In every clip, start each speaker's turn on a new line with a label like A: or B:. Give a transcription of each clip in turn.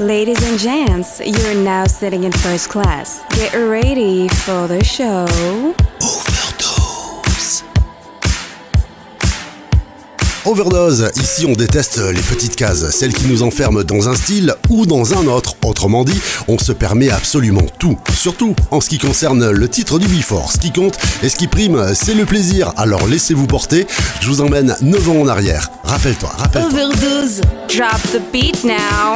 A: Ladies and gents, you're now sitting in first class. Get ready for the show.
B: Overdose, ici on déteste les petites cases, celles qui nous enferment dans un style ou dans un autre. Autrement dit, on se permet absolument tout. Surtout en ce qui concerne le titre du Before. Ce qui compte et ce qui prime, c'est le plaisir. Alors laissez-vous porter, je vous emmène 9 ans en arrière. Rappelle-toi, rappelle-toi.
A: Overdose. Drop the beat now.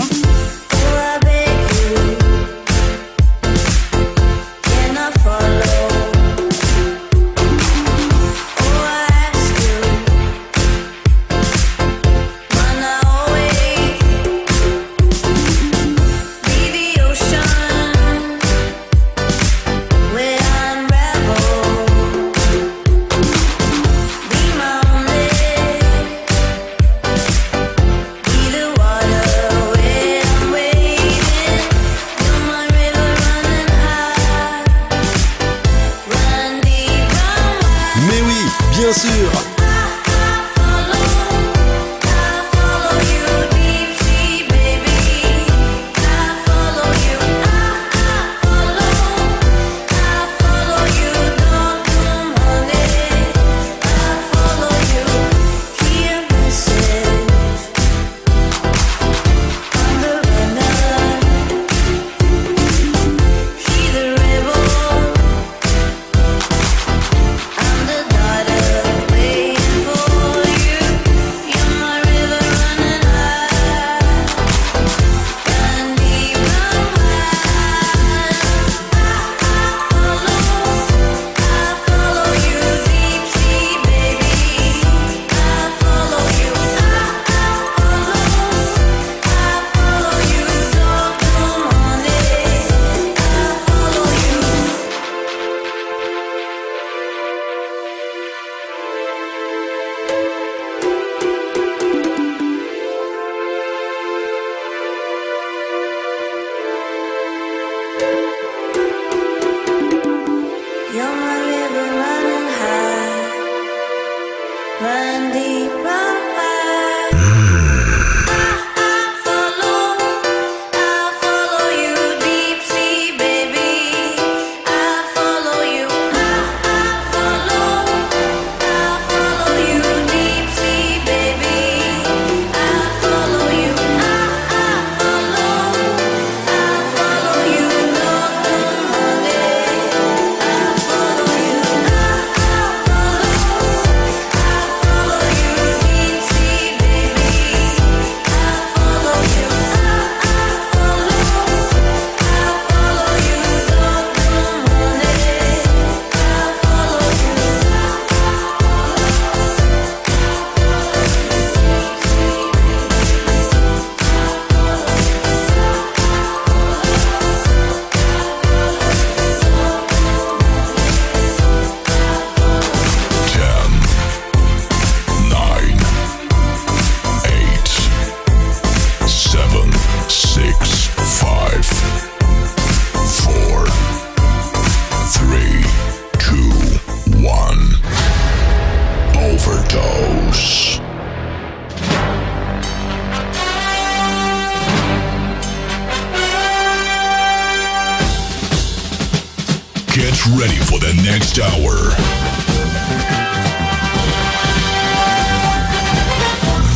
C: Ready for the next hour.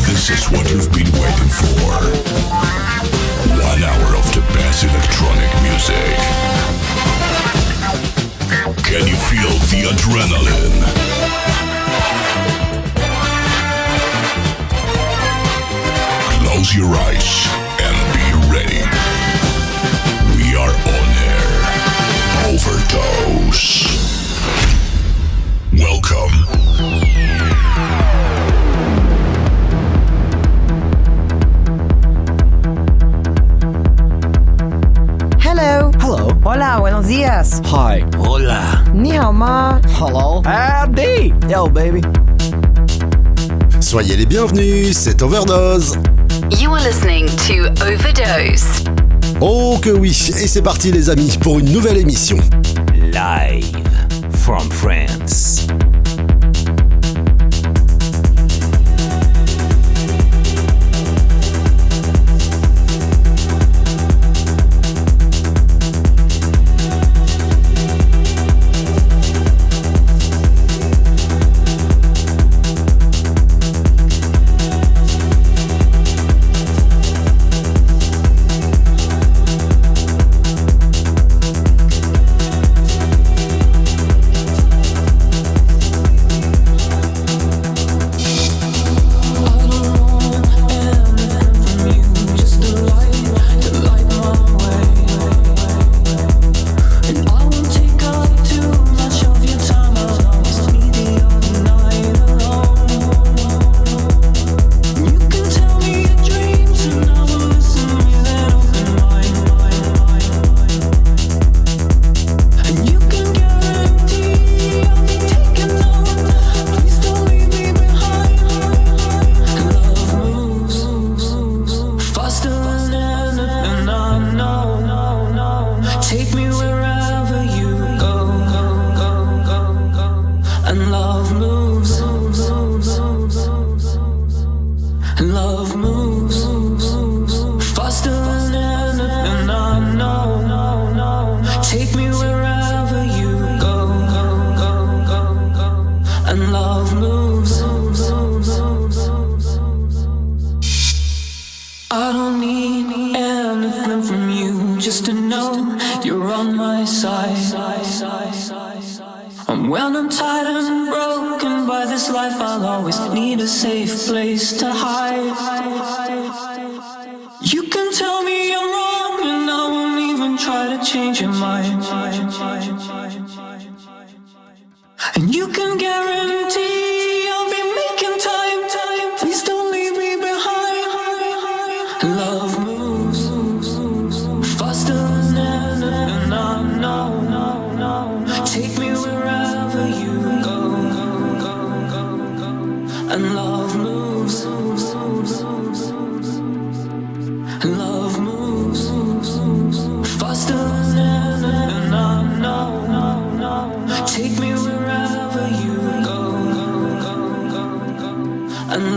C: This is what you've been waiting for. One hour of the best electronic music. Can you feel the adrenaline? Close your eyes and be ready. We are. Overdose. Welcome.
D: Hello.
E: Hello.
D: Hola, buenos días.
E: Hi.
F: Hola.
D: Ni hao ma.
E: Hello. Howdy. Yo, baby.
B: Soyez les bienvenus, c'est Overdose
A: You are listening to Overdose.
B: Oh que oui, et c'est parti les amis pour une nouvelle émission.
F: Live from France.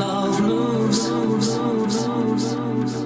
G: Love moves.
F: Overdose.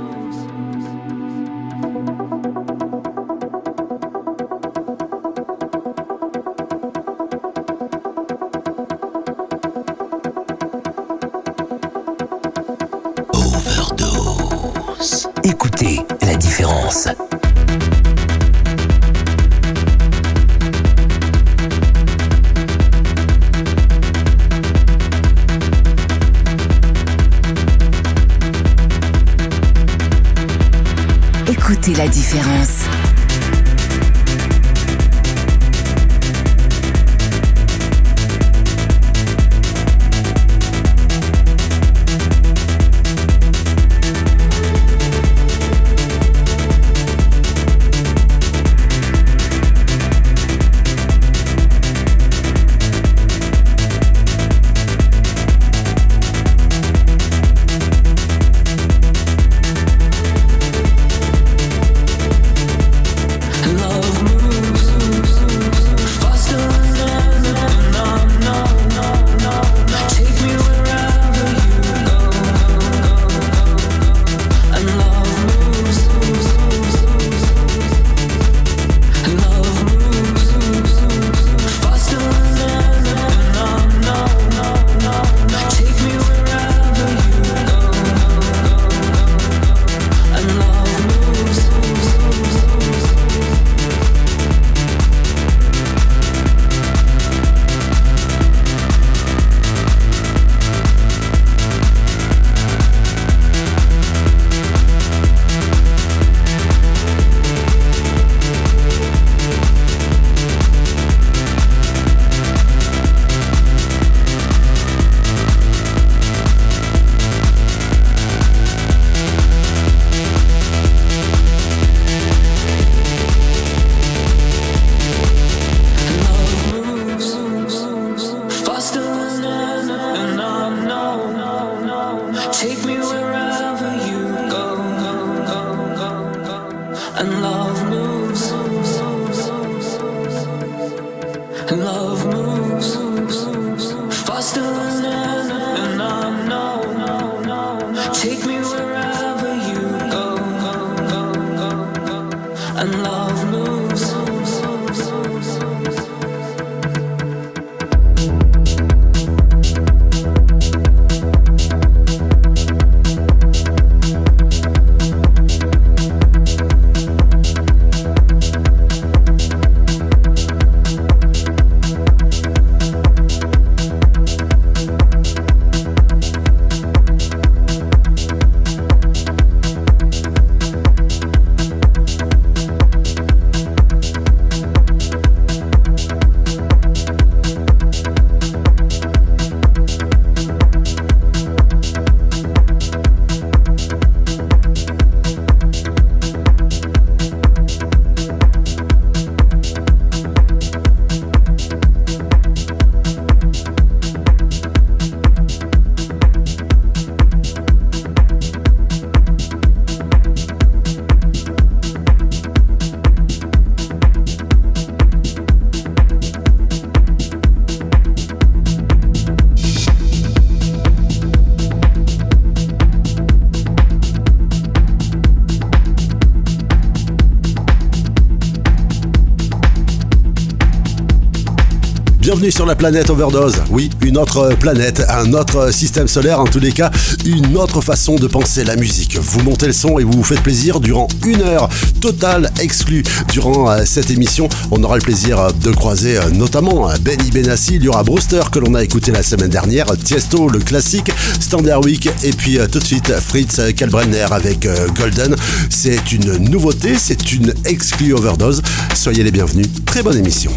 B: Bienvenue sur la planète Overdose. Oui, une autre planète, un autre système solaire, en tous les cas, une autre façon de penser la musique. Vous montez le son et vous vous faites plaisir durant une heure totale exclue. Durant euh, cette émission, on aura le plaisir euh, de croiser euh, notamment Benny Benassi, il y aura Brewster que l'on a écouté la semaine dernière, Tiesto le classique, Standard Week et puis tout de suite Fritz Kalbrenner avec Golden. C'est une nouveauté, c'est une exclue Overdose. Soyez les bienvenus. Très bonne émission.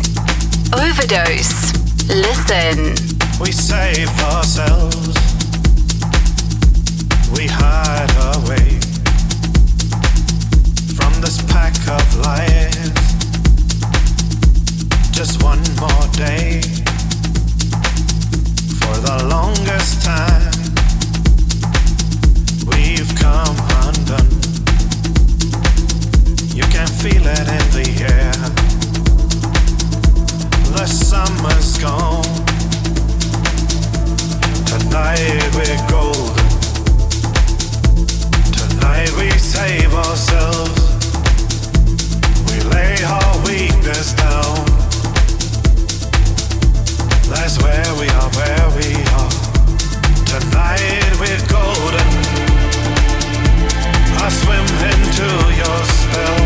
A: Overdose. Listen.
H: We save ourselves. We hide away from this pack of lies. Just one more day. For the longest time, we've come undone. You can feel it in the air the summer's gone. Tonight we're golden. Tonight we save ourselves. We lay our weakness down. That's where we are, where we are. Tonight we're golden. I swim into your spell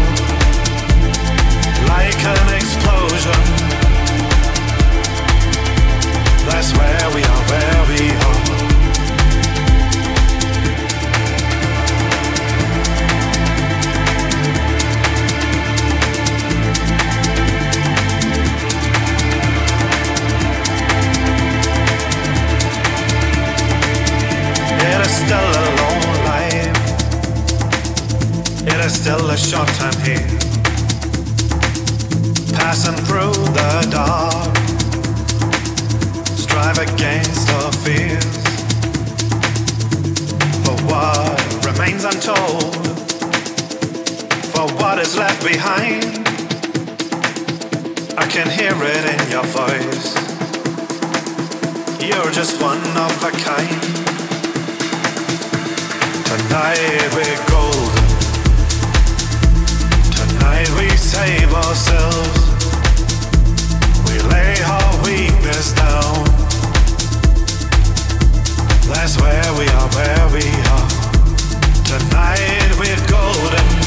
H: like an explosion. That's where we are, where we are. It is still a long life. It is still a short time here. Behind, I can hear it in your voice. You're just one of a kind. Tonight we're golden. Tonight we save ourselves. We lay our weakness down. That's where we are, where we are. Tonight we're golden.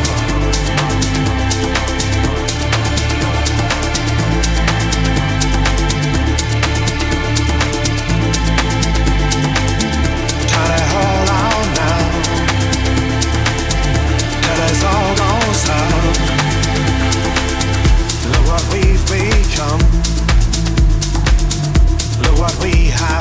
F: come. Look
C: what we have.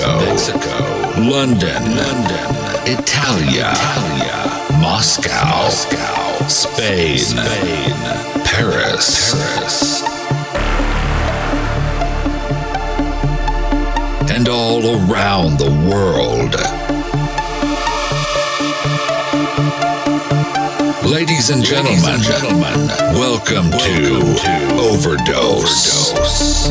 C: Mexico, Mexico, London, London, Italia, Italia, Moscow, Moscow, Spain, Spain, Paris, Paris, and all around the world. Ladies and gentlemen, Ladies and gentlemen welcome, welcome to, to Overdose. trance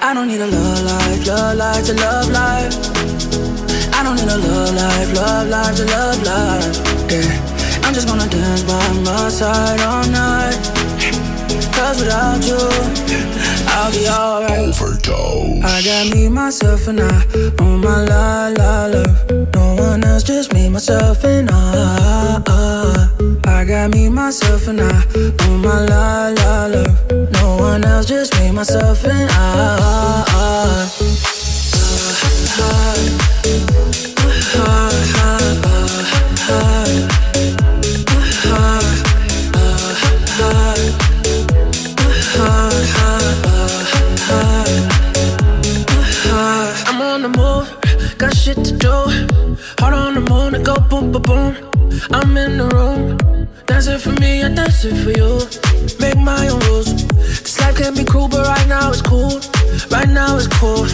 I: I don't need a love life, love life to love life. I don't need a love life, love life to love life. Yeah, I'm just gonna dance by my side all night. Cause without you, I'll be alright.
J: Overdose.
I: I got me, myself, and I on my la la love. No one else, just me, myself, and I. I got me, myself, and I on my la la love. No one else, just me, myself, and I. I'm on the move, got shit to do. Heart on the moon, it go boom, boom, boom. I'm in the room, dance it for me, I dance it for you. Make my own rules. This life can be cruel, but right now it's cool. Right now it's cool.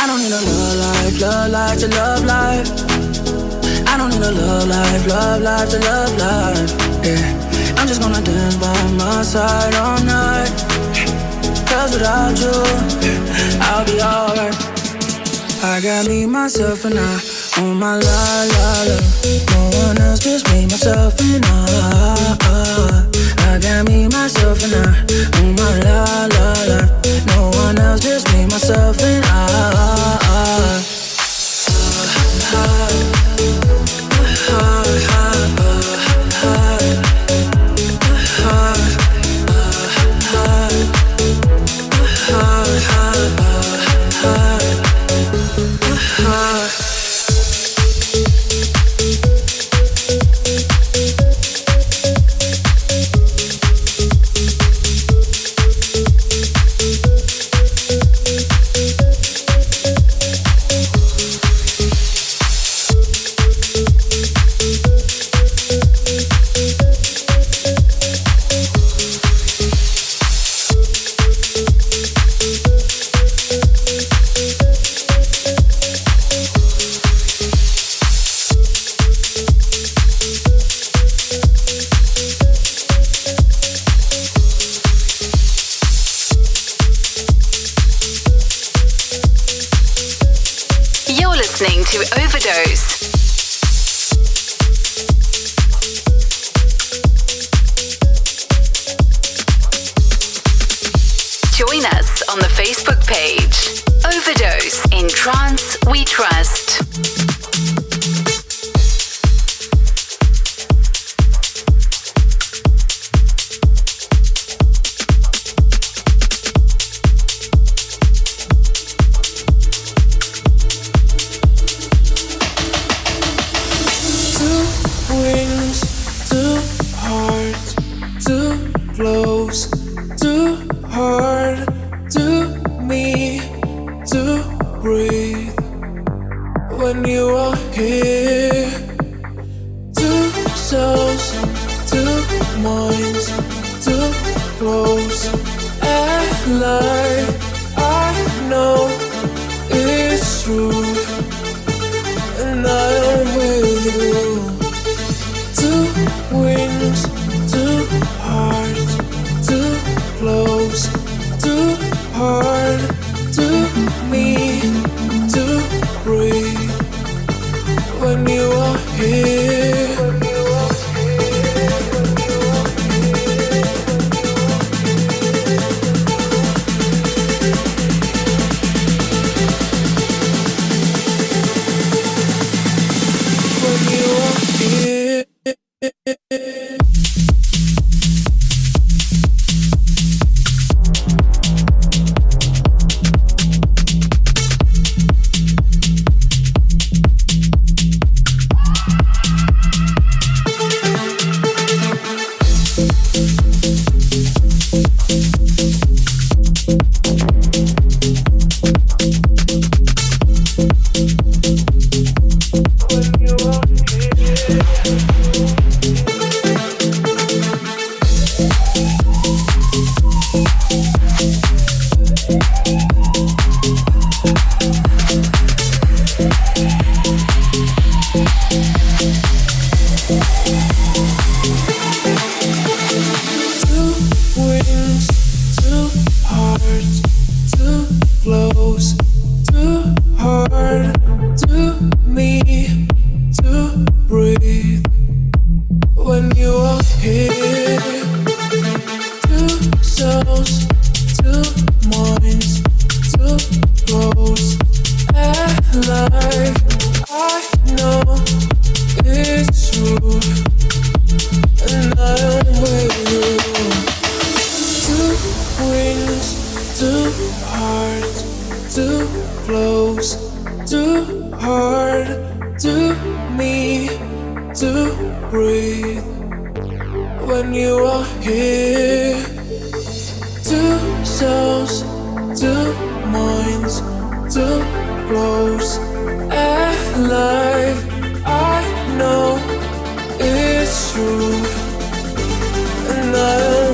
I: I don't need a love life, love life to love life. I don't need a love life, love life to love life. Yeah, I'm just gonna dance by my side all night. Cause without you, I'll be alright. I got me, myself, and I on my la la la. No one else, just me, myself, and I. I got me, myself, and I on my la la la. No one else, just me, myself, and I.
K: You're
I: wings, two hearts, two close, too hard to me to breathe when you are here. Two souls, two minds, two close, alive. I know it's true, and I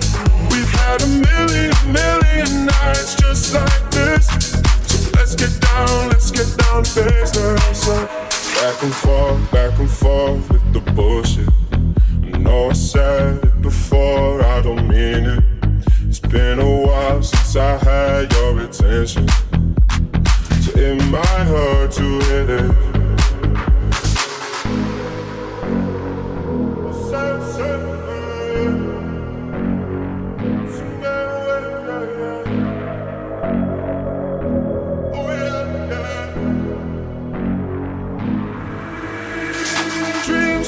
L: We've had a million, million nights just like this. So let's get down, let's get down back and forth, back and forth with the bullshit. I know I said it before, I don't mean it. It's been a while since I had your attention. So it might hurt to hit it.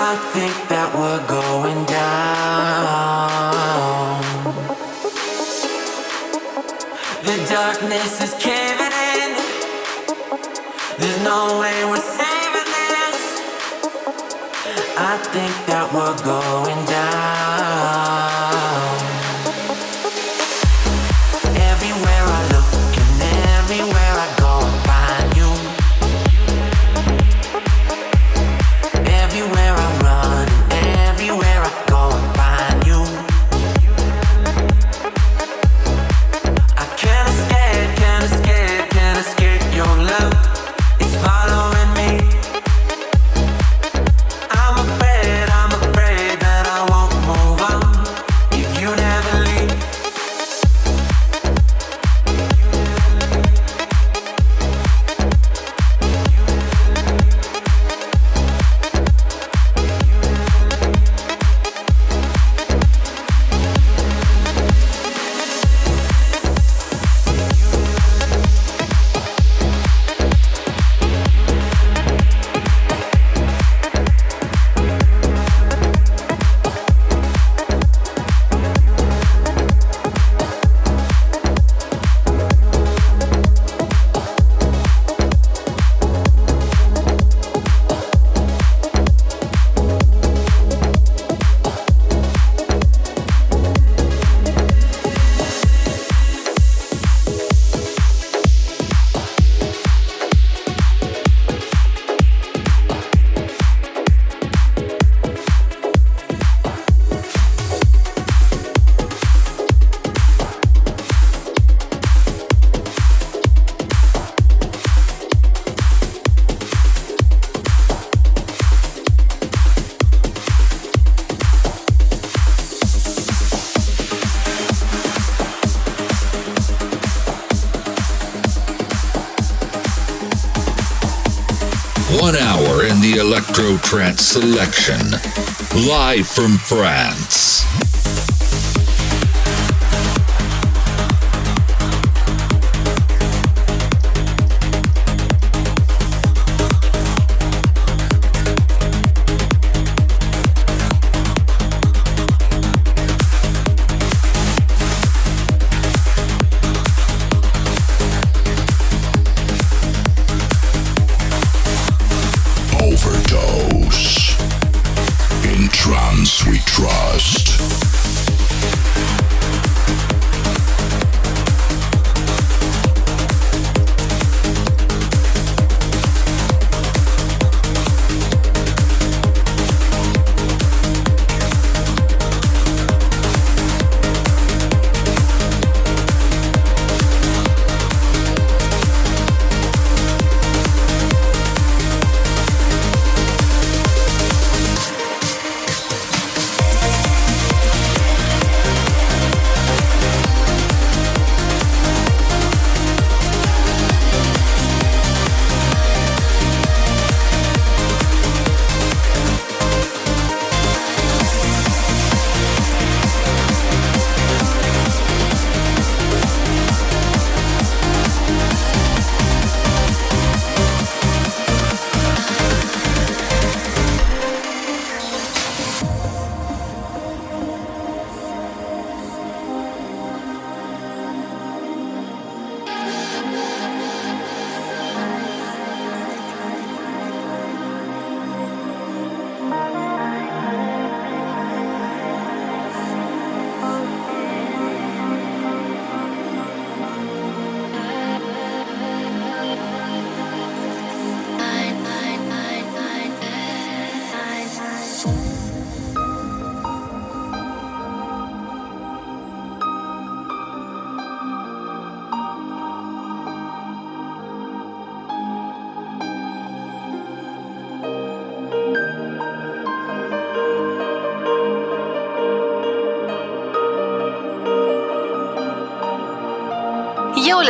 M: I think that we're going down. The darkness is caving in. There's no way we're saving this. I think that we're going down.
J: Electro Trance selection. Live from France.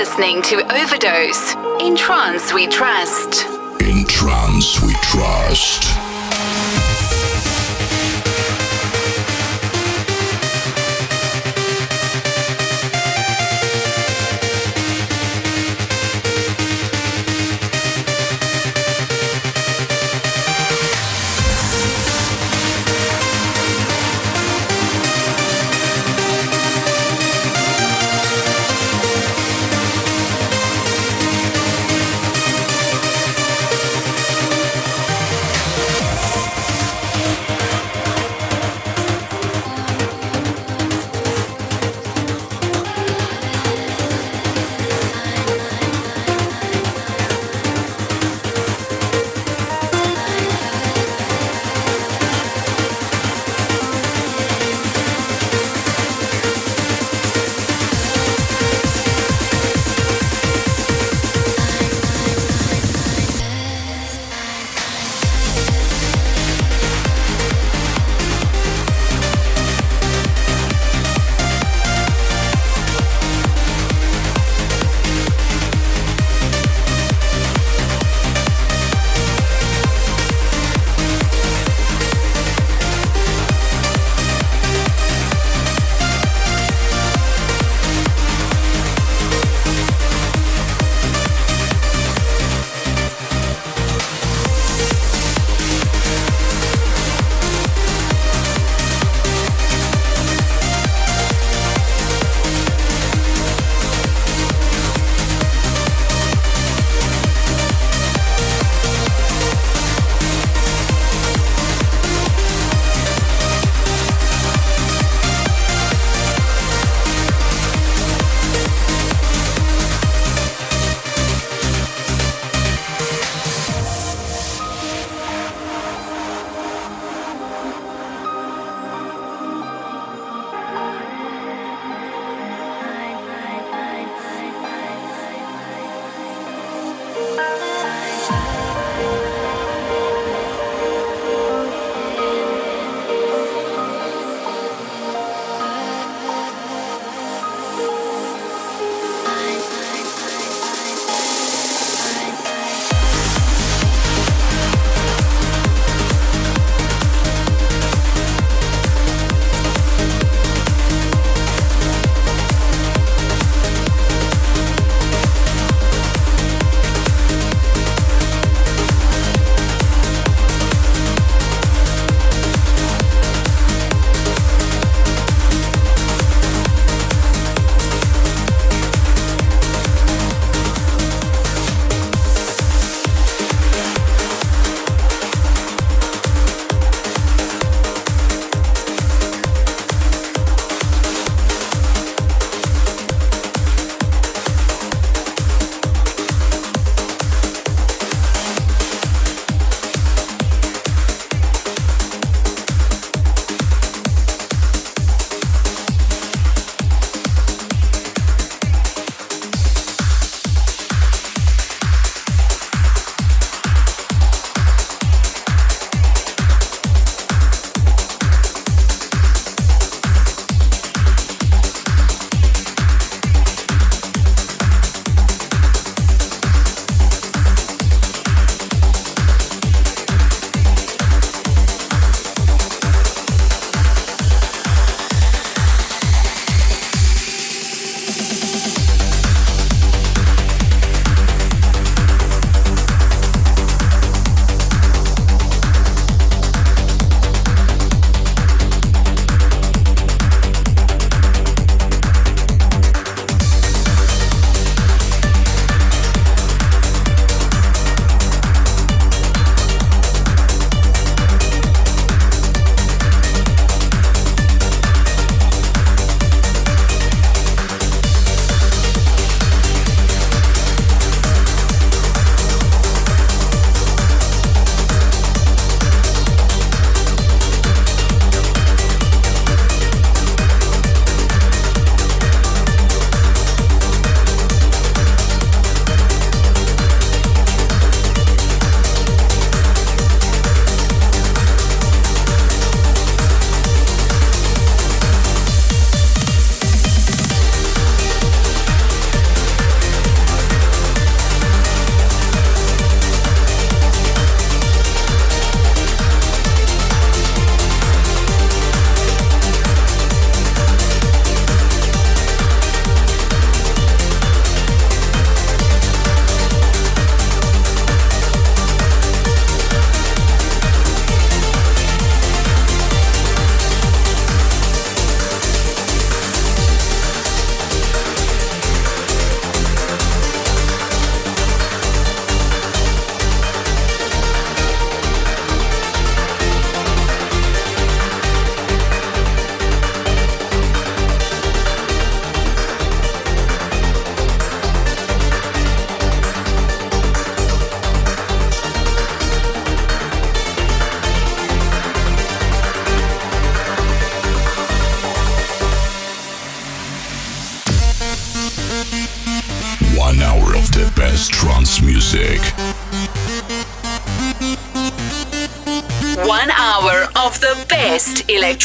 N: Listening to Overdose. In trance we trust.
J: In trance we trust.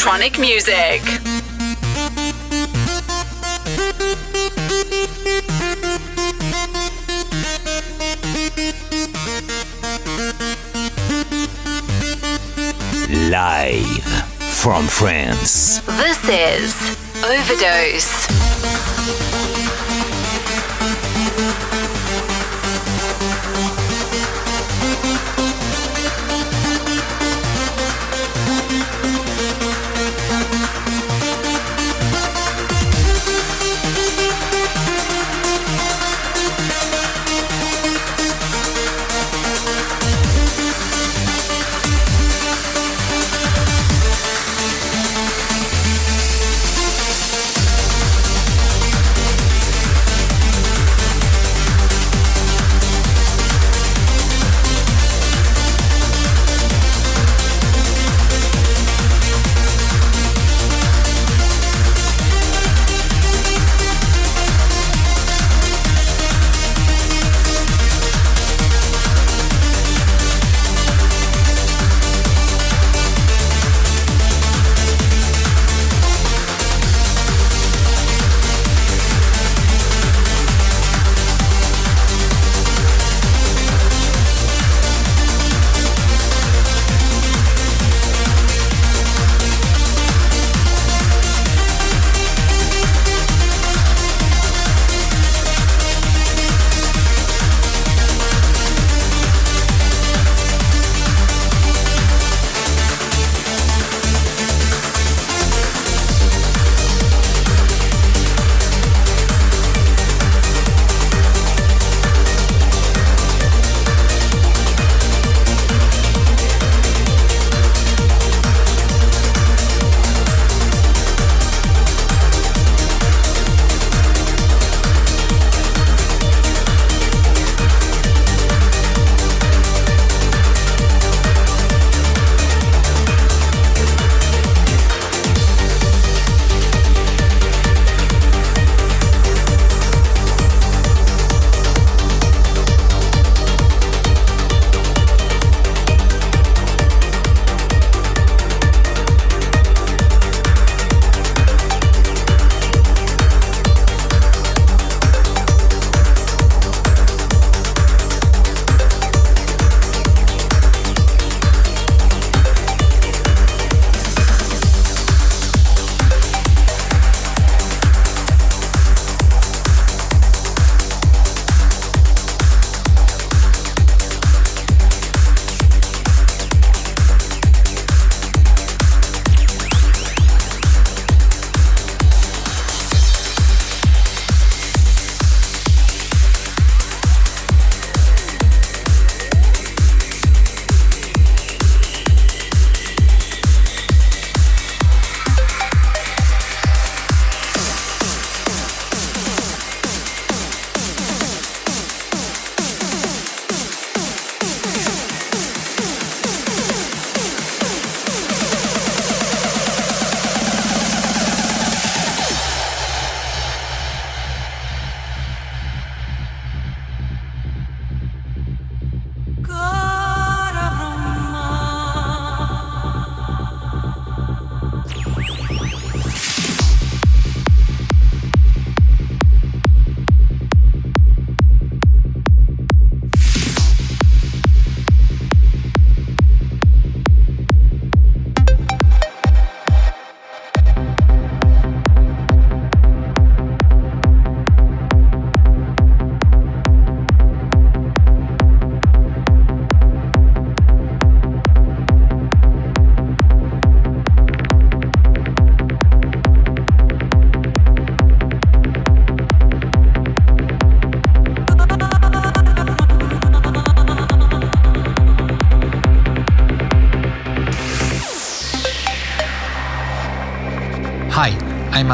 N: Electronic music.
O: Live from France.
N: This is Overdose.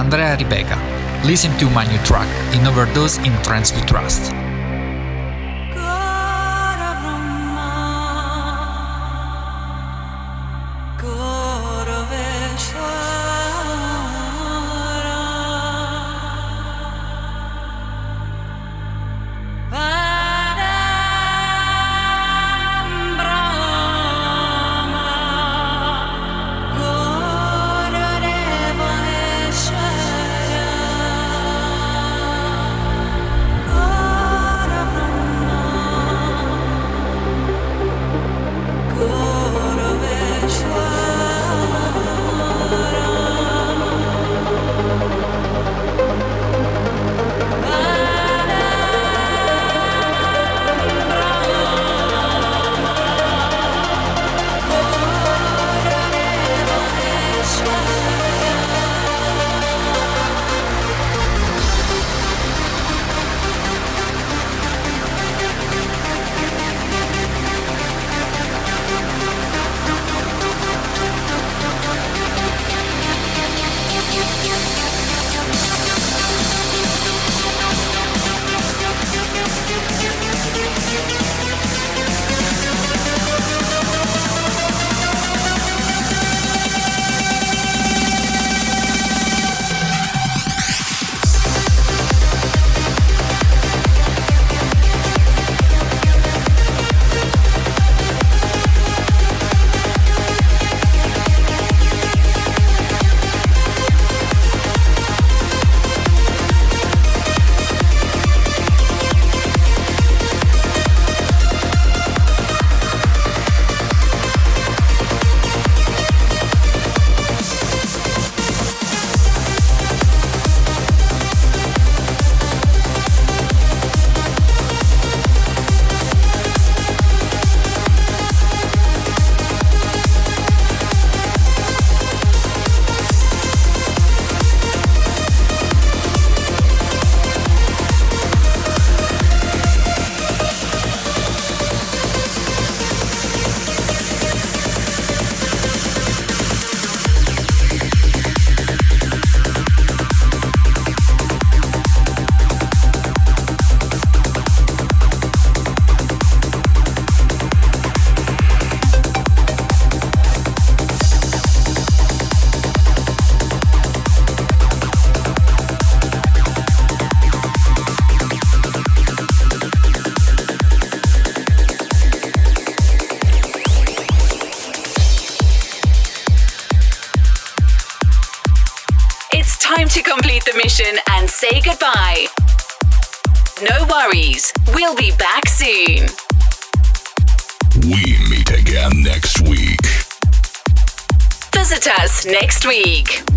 P: Andrea Ribeca. Listen to my new track, In Overdose in Trance We Trust.
N: To complete the mission and say goodbye. No worries, we'll be back soon.
J: We meet again next week.
N: Visit us next week.